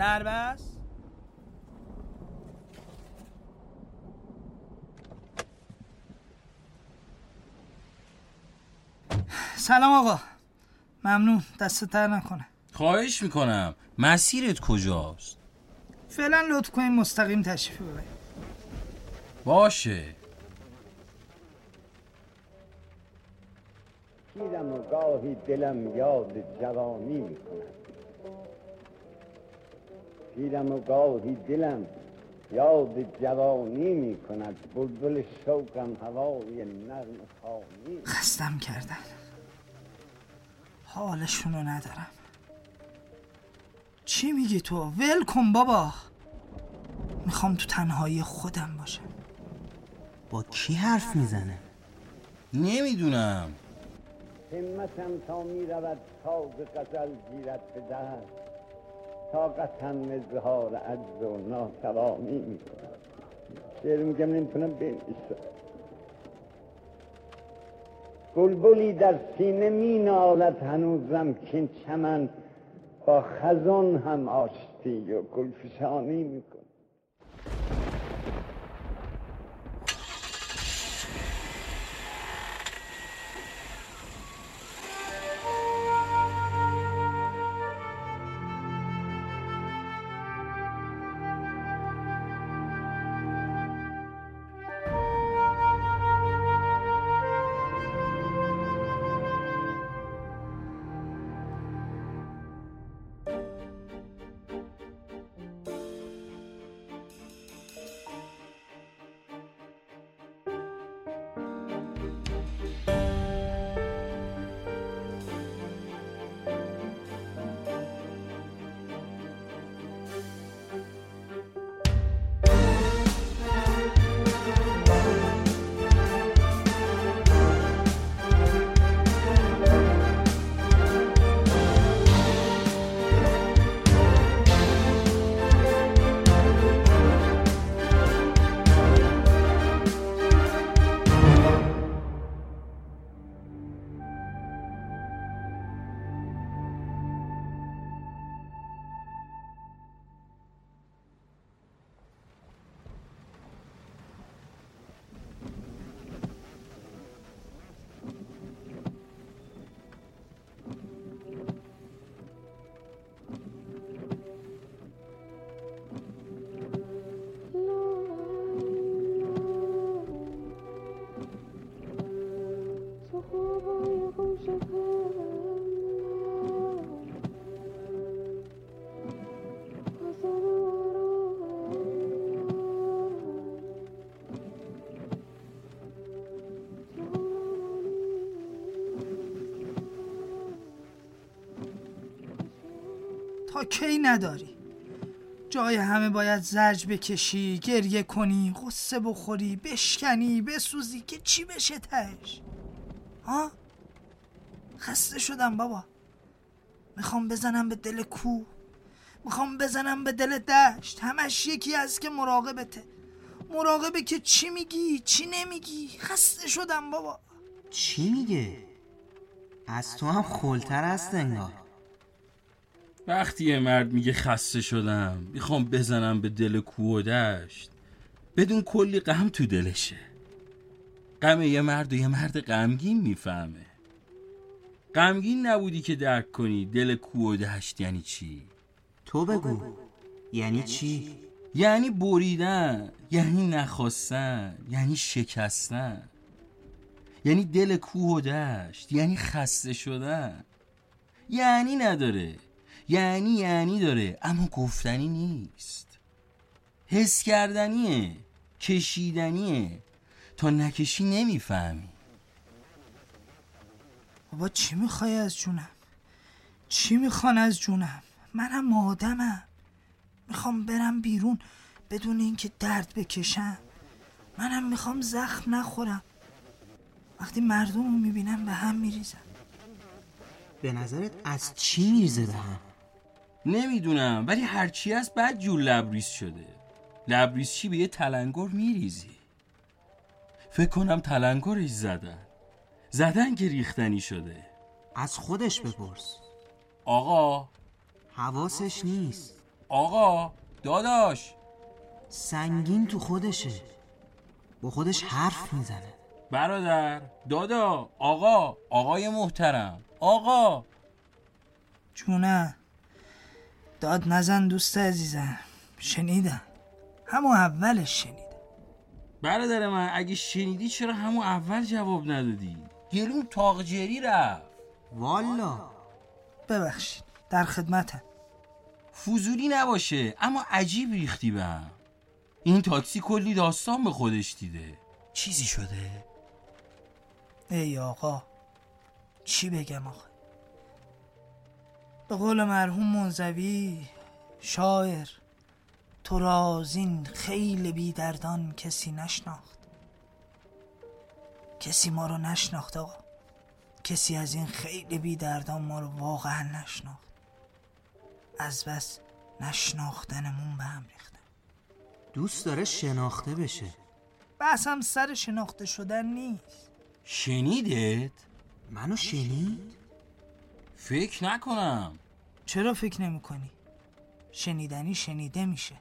دربست سلام آقا. ممنون. دست تر نکنه. خواهش می‌کنم. مسیرت کجاست؟ فعلا لطف کنین مستقیم تشریف ببرید. باشه. پیرم و گاهی دلم یاد جوانی می کند پیرم و گاهی دلم یاد جوانی می کند. بلبل شوقم هوای نرم خانی خستم کردن. حالشونو ندارم. چی میگی تو؟ ول کن بابا. می‌خوام تو تنهایی خودم باشم. با کی حرف می‌زنه؟ نمی‌دونم. همتم تا می رود تاز غزل گیرد به دست طاقتم اظهار عجز و ناتوانی می کند شعر میگم نمی‌تونم بنویسم. بلبلی در سینه می نالد هنوزم که چمن با خزان هم آشتی و گلفشانی می تا کی نداری؟ جای همه باید زرج بکشی گریه کنی غصه بخوری بشکنی بسوزی که چی بشه تهش؟ ها؟ خسته شدم بابا. می‌خوام بزنم به دل کو. می‌خوام بزنم به دل دشت. همش یکی از که مراقبته. مراقبه که چی میگی چی نمیگی؟ خسته شدم بابا. چی میگه؟ از تو هم خلتر است انگار. وقتی یه مرد میگه خسته شدم می‌خوام بزنم به دل کوه و دشت بدون کلی غم تو دلشه. غم یه مرد و یه مرد غمگین می‌فهمه. غمگین نبودی که درک کنی دل کوه و دشت یعنی چی؟ تو بگو. یعنی چی؟ یعنی بریدن یعنی نخواستن یعنی شکستن. یعنی دل کوه و دشت یعنی خسته شدن. یعنی نداره. یعنی یعنی داره اما گفتنی نیست. حس کردنیه کشیدنیه. تا نکشی نمی‌فهمی. بابا چی می‌خوای از جونم؟ چی می‌خوان از جونم؟ منم آدمم. می‌خوام برم بیرون بدون اینکه درد بکشم. منم می‌خوام زخم نخورم. وقتی مردم رو می‌بینم به هم میریزم. به نظرت از چی میرزه به هم؟ نمی‌دونم ولی هرچی از بد جور لبریز شده. لبریز چی؟ به یه تلنگر میریزی. فکر کنم تلنگرش زدن. زدن که ریختنی شده. از خودش بپرس. آقا. حواسش نیست. آقا داداش. سنگین تو خودشه. با خودش حرف می‌زنه. برادر دادا آقا. آقای محترم. آقا. جونه داد نزن دوست عزیزم. شنیدم. همون اولش شنیدم. برادر من اگه شنیدی چرا همون اول جواب ندادی؟ گلوم تاقجری رفت. والا. ببخشید در خدمتم. فضولی نباشه اما عجیب ریختی به هم. این تاکسی کلی داستان به خودش دیده. چیزی شده؟ ای آقا چی بگم آخه؟ به قول مرحوم منزوی شاعر تو را از این خیل بیدردان کسی نشناخت. کسی ما رو نشناخت آقا. کسی از این خیلی بیدردان ما رو واقعا نشناخت. از بس نشناختنمون به هم ریختن دوست داره شناخته بشه. بحثم سر شناخته شدن نیست. شنیدت؟ منو شنید؟ فکر نکنم. چرا فکر نمی کنی؟ شنیدنی شنیده میشه.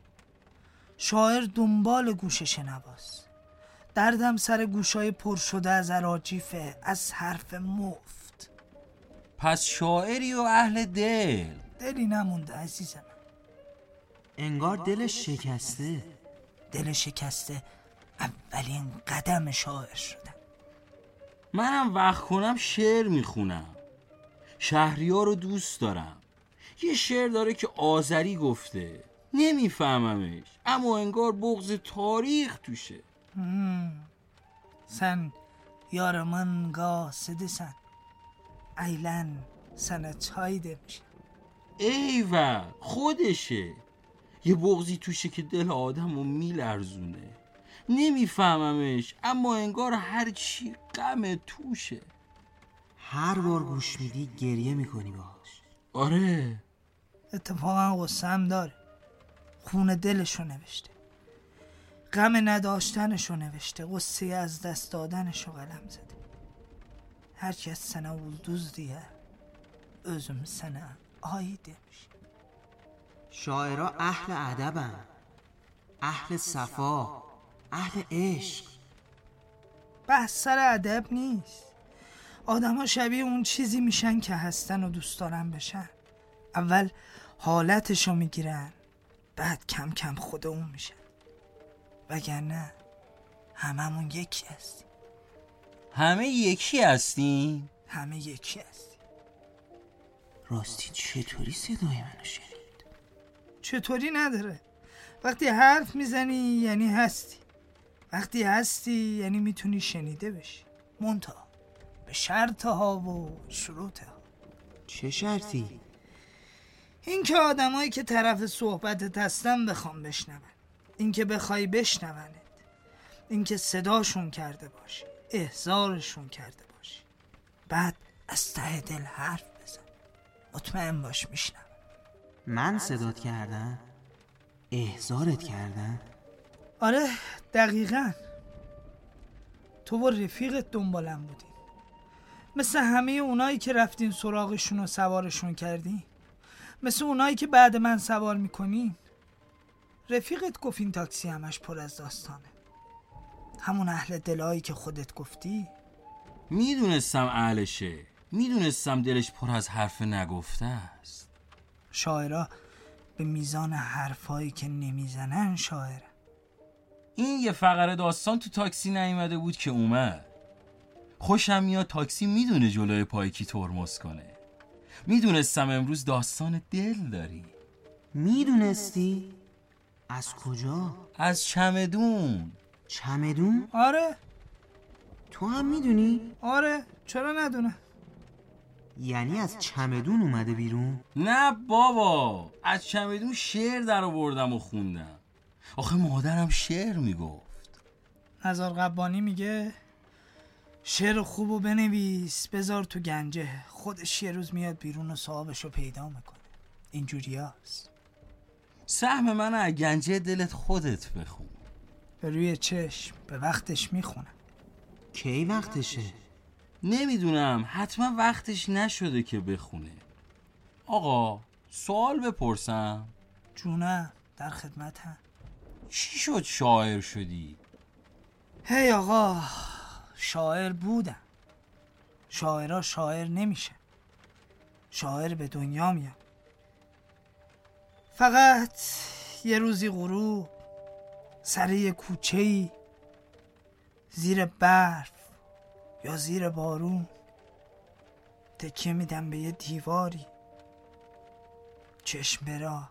شاعر دنبال گوش شنواست. دردم سر گوشای پر شده از عراجیفه از حرف مفت. پس شاعری و اهل دل. دلی نمونده عزیزم. انگار دلش شکسته. دل شکسته اولین قدم شاعر شدن منم وقت کنم شعر می‌خونم. شهریار رو دوست دارم. یه شعر داره که آذری گفته نمیفهممش اما انگار بغز تاریخ توشه. سن یار من قاصد سن. ایلن سن چای میشه ایول خودشه. یه بغزی توشه که دل آدم رو میلرزونه. نمیفهممش اما انگار هر چی غم توشه. هر بار گوش میدی گریه می‌کنی باهاش. آره. اتفاقا غصم داره. خون دلشو نوشته. غم نداشتنشو نوشته. قصه از دست دادنشو قلم زده. herkes sana ulduz diye özüm sana ay demiş. شاعرها اهل ادبن. اهل صفا. اهل عشق. بحث سر ادب نیست. آدما شبیه اون چیزی میشن که هستن و دوست دارن بشن. اول حالتشو می‌گیرن بعد کم کم خود اون میشن. وگرنه هممون یکی هستیم. همه یکی هستیم؟ همه یکی هستیم. راستی چطوری صدای منو شنید؟ چطوری نداره؟ وقتی حرف می‌زنی یعنی هستی. وقتی هستی یعنی می‌تونی شنیده بشی. منتها. به شرط ها و شروط ها چه شرطی؟ این که آدمایی که طرف صحبتت هستن بخوام بشنون. این که بخوای بشنونت این که صداشون کرده باشی احزارشون کرده باشی بعد از ته دل حرف بزن. مطمئن باش میشنم من صدات کردم؟ احزارت کردم؟ آره دقیقا. تو با رفیقت دنبالم بودی. مثل همه اونایی که رفتین سراغشون و سوارشون کردین؟ مثل اونایی که بعد من سوار می‌کنین؟ رفیقت گفت این تاکسی همش پر از داستانه. همون اهل دلایی که خودت گفتی؟ می‌دونستم اهلشه. می‌دونستم دلش پر از حرف نگفته است. شاعرها به میزان حرفایی که نمی‌زنن شاعر این یه فقره داستان تو تاکسی نیومده بود که اومد. خوشم میاد تاکسی می‌دونه جلوی پای کی ترمز کنه می‌دونستم امروز داستان دل داری می‌دونستی؟ از کجا؟ از چمدون چمدون؟ آره تو هم می‌دونی؟ آره چرا ندونه یعنی از چمدون اومده بیرون؟ نه بابا از چمدون شعر در آوردم و خوندم آخه مادرم شعر می‌گفت نزار قبانی میگه شعر خوبو بنویس بذار تو گنجه. خودش یه روز میاد بیرون و صاحبشو پیدا می‌کنه. اینجوری هست. سهم من از گنجه دلت خودت بخون. به روی چشم به وقتش می‌خونم. کی وقتشه؟ نمی‌دونم. حتما وقتش نشده که بخونه. آقا سوال بپرسم. جونم در خدمتم. چی شد شاعر شدی؟ هی آقا شاعر بودم. شاعرها شاعر نمیشه. شاعر به دنیا میاد. فقط یه روزی غروب سر یه کوچه ای زیر برف یا زیر بارون تکیه میدم به یه دیواری. چشم برا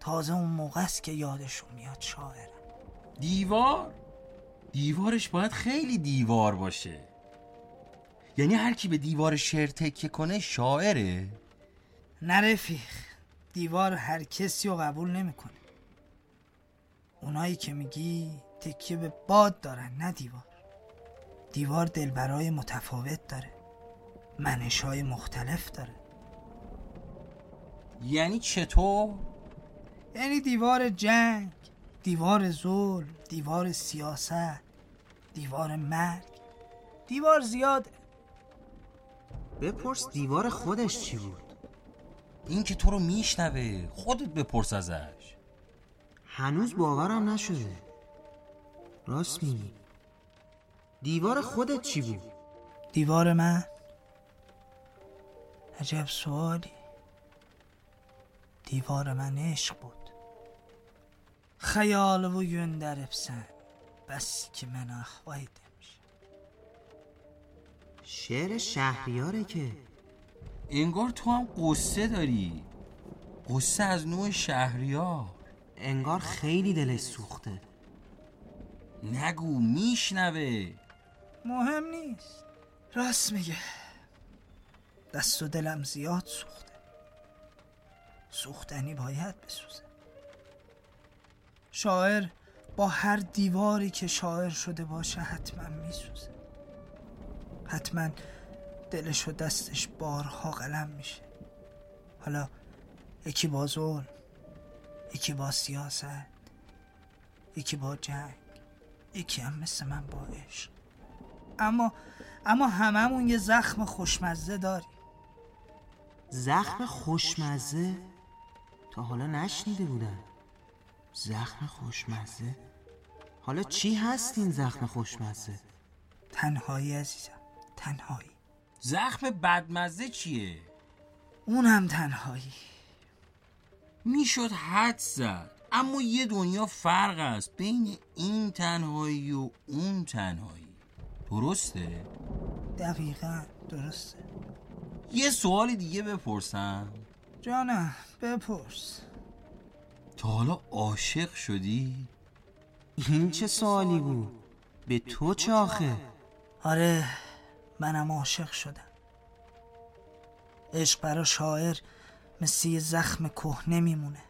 تازه اون موقع است که یادشون میاد شاعرم. دیوار؟ دیوارش باید خیلی دیوار باشه. یعنی هر کی به دیوار شعر تکیه کنه شاعره؟ نه رفیق دیوار هر کسی رو قبول نمی‌کنه. اونایی که میگی تکیه به باد دارن نه دیوار. دیوار دلبرای متفاوت داره. منش های مختلف داره. یعنی چطور؟ یعنی دیوار جنگ. دیوار ظلم دیوار سیاست دیوار مرگ دیوار زیاده بپرس دیوار خودش چی بود؟ این که تو رو میشنوه خودت بپرس ازش. هنوز باورم نشده. راست میگی. دیوار خودت چی بود؟ دیوار من؟ عجب سوالی. دیوار من عشق بود. خیال و göndəribsən بس که من اخوای demiş شعر شهریاره که. انگار تو هم قصه داری. قصه از نوع شهریار. انگار خیلی دلش سوخته. نگو میشنوه. مهم نیست. راست میگه. دست و دلم زیاد سوخته. سوختنی باید بسوزه. شاعر با هر دیواری که شاعر شده باشه حتما میسوزه. حتما دلش و دستش بارها قلم میشه. حالا یکی با ظلم یکی با سیاست یکی با جنگ یکی هم مثل من با عشق. اما اما هممون یه زخم خوشمزه داریم. زخم خوشمزه؟ تا حالا نشنیده بودم. زخم خوشمزه؟ حالا چی هست این زخم خوشمزه؟ تنهایی عزیزم تنهایی. زخم بدمزه چیه؟ اونم تنهایی. می‌شد حد زد اما یه دنیا فرق است بین این تنهایی و اون تنهایی. درسته؟ دقیقا درسته. یه سوال دیگه بپرسم. جانم بپرس. تا حالا عاشق شدی؟ این چه سوالی بود؟ به تو چه آخه؟ آره منم عاشق شدم. عشق برا شاعر مثل یه زخم کهنه میمونه.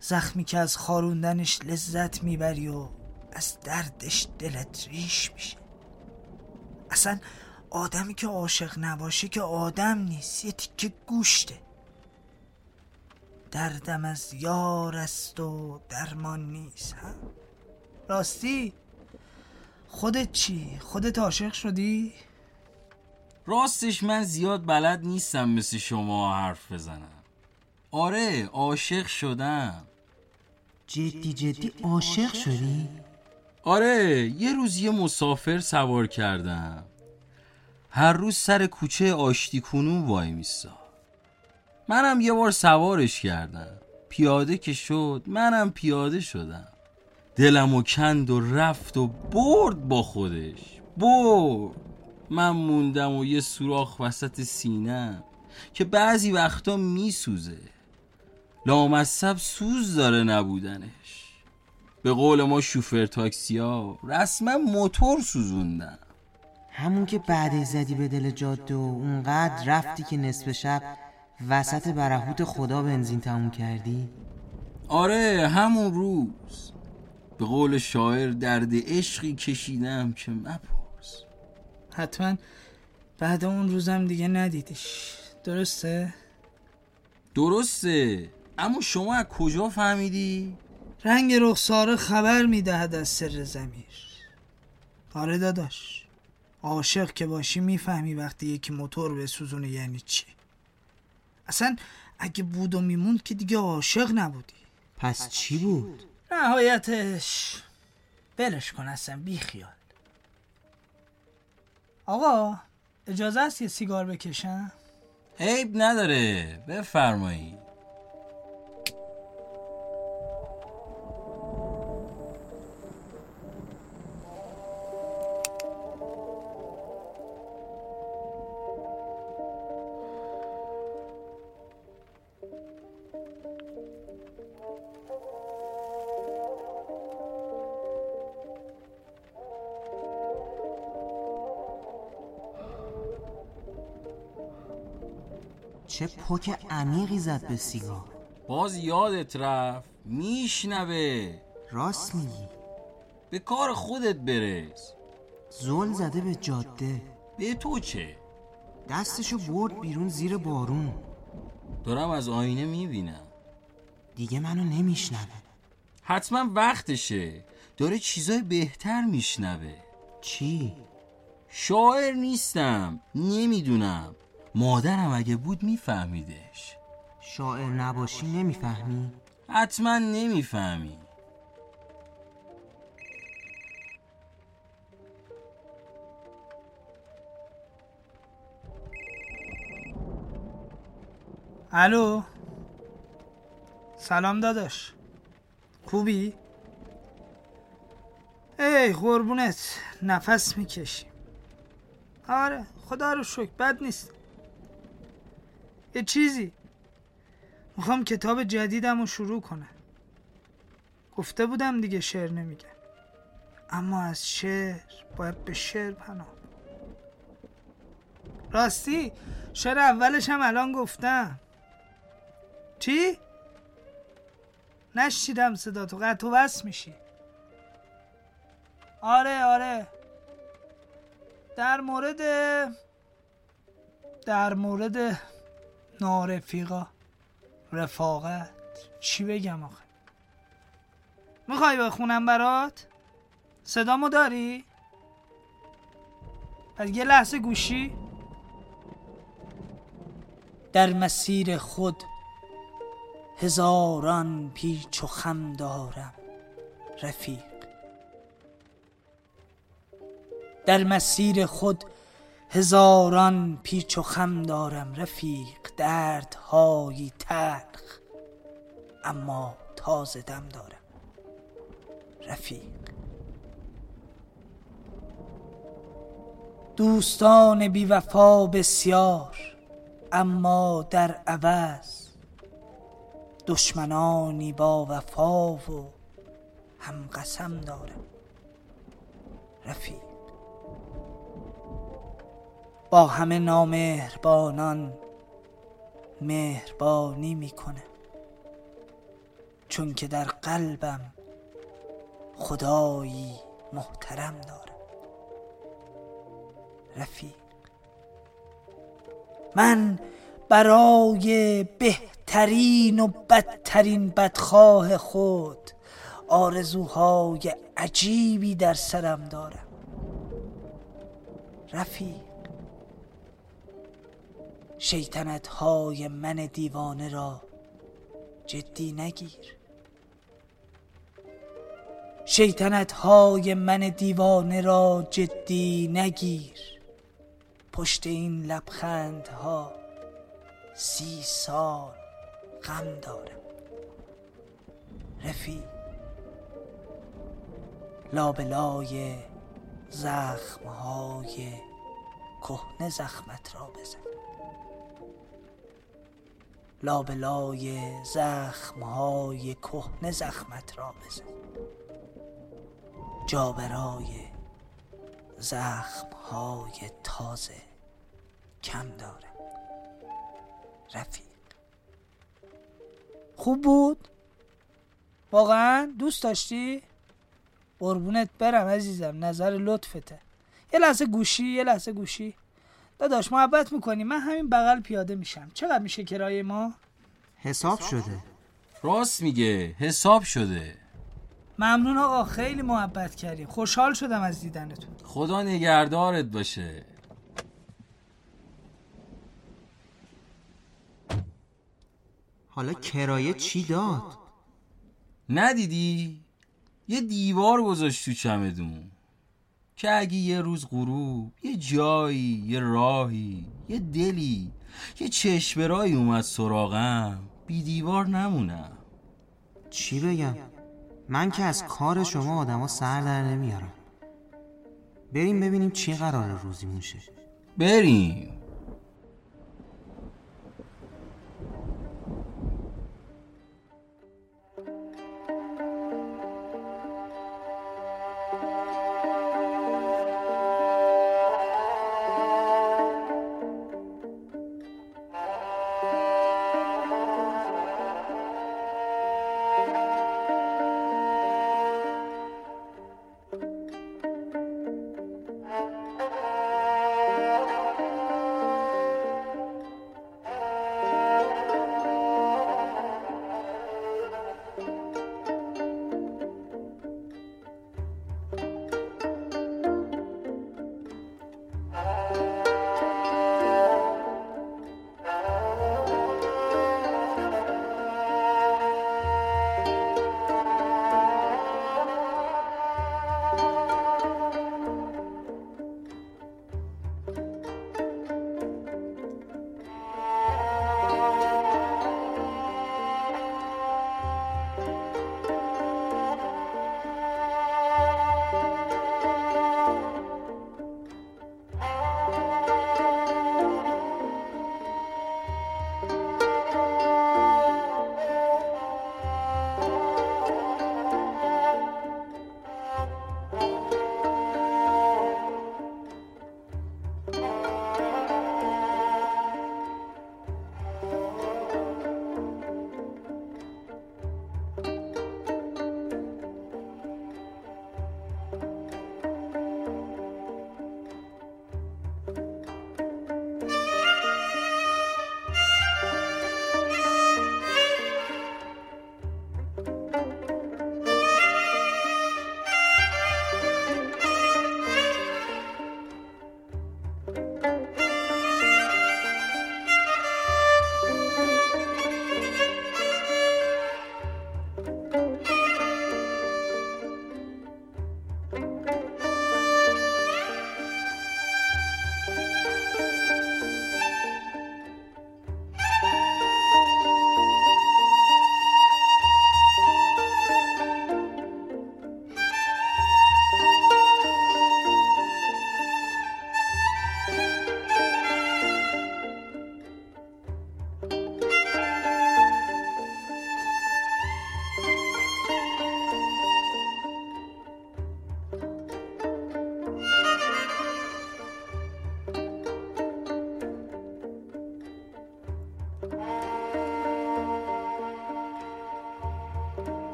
زخمی که از خاروندنش لذت می‌بری و از دردش دلت ریش میشه. اصلا آدمی که عاشق نباشه که آدم نیست یه تیکه گوشته. دردم از یار است و درمان نیست ها راستی خودت چی؟ خودت عاشق شدی؟ راستش من زیاد بلد نیستم مثل شما حرف بزنم آره عاشق شدم جدی جدی عاشق شدی؟ آره یه روز یه مسافر سوار کردم هر روز سر کوچه آشتی کنون وای میسا منم یه بار سوارش کردم. پیاده که شد منم پیاده شدم. دلم و کند و رفت و برد با خودش. برد. من موندم و یه سوراخ وسط سینم که بعضی وقتا میسوزه. لامصب سوز داره نبودنش. به قول ما شوفر تاکسی ها رسما موتور سوزوندم. همون که بعد زدی به دل جاده و اونقدر رفتی که نصف شب وسط برهوت خدا بنزین تموم کردی؟ آره همون روز. به قول شاعر درد عشقی کشیدم که مپرس. حتما بعد اون روزم دیگه ندیدش درسته؟ درسته. اما شما از کجا فهمیدی؟ رنگ رخساره خبر می‌دهد از سر زمیر آره داداش. عاشق که باشی می‌فهمی وقتی یکی موتور به سوزونه یعنی چی. اصلا اگه بود و میموند که دیگه عاشق نبودی. پس چی بود؟ نهایتش بلش کن اصلا بی خیال. آقا اجازه است یه سیگار بکشم؟ عیب نداره بفرمایید چه پک عمیقی زد به سیگار. باز یادت رفت. میشنوه. راست میگی. به کار خودت برس. زل زده به جاده. به تو چه؟ دستشو برد بیرون زیر بارون. دارم از آینه می‌بینم. دیگه منو نمیشنوه. حتما وقتشه. داره چیزای بهتر میشنوه. چی؟ شاعر نیستم. نمی‌دونم. مادرم اگه بود میفهمیدش. شاعر نباشی نمی‌فهمی؟ حتما نمی‌فهمی. الو؟ سلام داداش. خوبی؟ ای قربونت نفس می‌کشی. آره خدا رو شکر بد نیست. یه چیزی. می‌خوام کتاب جدیدم رو شروع کنم. گفته بودم دیگه شعر نمیگه. اما از شعر باید به شعر پناه راستی شعر اولش هم الان گفتم. چی؟ نشیدم صدا تو قطع و بس میشی. آره آره. در مورد در مورد نارفیقا رفاقت. چی بگم آخه؟ می‌خوای بخونم برات؟ صدامو داری؟ پس یه لحظه گوشی. در مسیر خود هزاران پیچ و خم دارم رفیق. در مسیر خود هزاران پیچ و خم دارم رفیق دردهایی تلخ اما تازه دم دارم رفیق. دوستان بیوفا بسیار اما در عوض دشمنانی با وفا و هم قسم دارم رفیق. با همه نامهربانان مهربانی می‌کنه چون که در قلبم خدایی محترم دارم. رفیق. من برای بهترین و بدترین بدخواه خود آرزوهای عجیبی در سرم دارم. رفیق. شیطنت های من دیوانه را جدی نگیر. شیطنت های من دیوانه را جدی نگیر. پشت این لبخندها سی سال غم دارم. رفیق لابلای زخمهای کهنه زخمت را بزن. لابلای زخمهای کهنه زخمت را بزن. جا برای زخمهای تازه کم دارم رفیق. خوب بود؟ واقعا دوست داشتی؟ قربونت برم عزیزم نظر لطفته. یه لحظه گوشی یه لحظه گوشی. داداش محبت می‌کنی. من همین بغل پیاده میشم. چقدر میشه کرایه ما؟ حساب شده. راست میگه. حساب شده. ممنون آقا خیلی محبت کردی خوشحال شدم از دیدنتون. خدا نگهدارت باشه. حالا کرایه چی داد؟ ندیدی؟ یه دیوار گذاشت تو چمدون. که اگه یه روز غروب یه جایی یه راهی یه دلی یه چشمرایی اومد سراغم بی دیوار نمونم. چی بگم؟ من که از کار شما آدما سر در نمیارم. بریم ببینیم چی قرار روزی موشه بریم.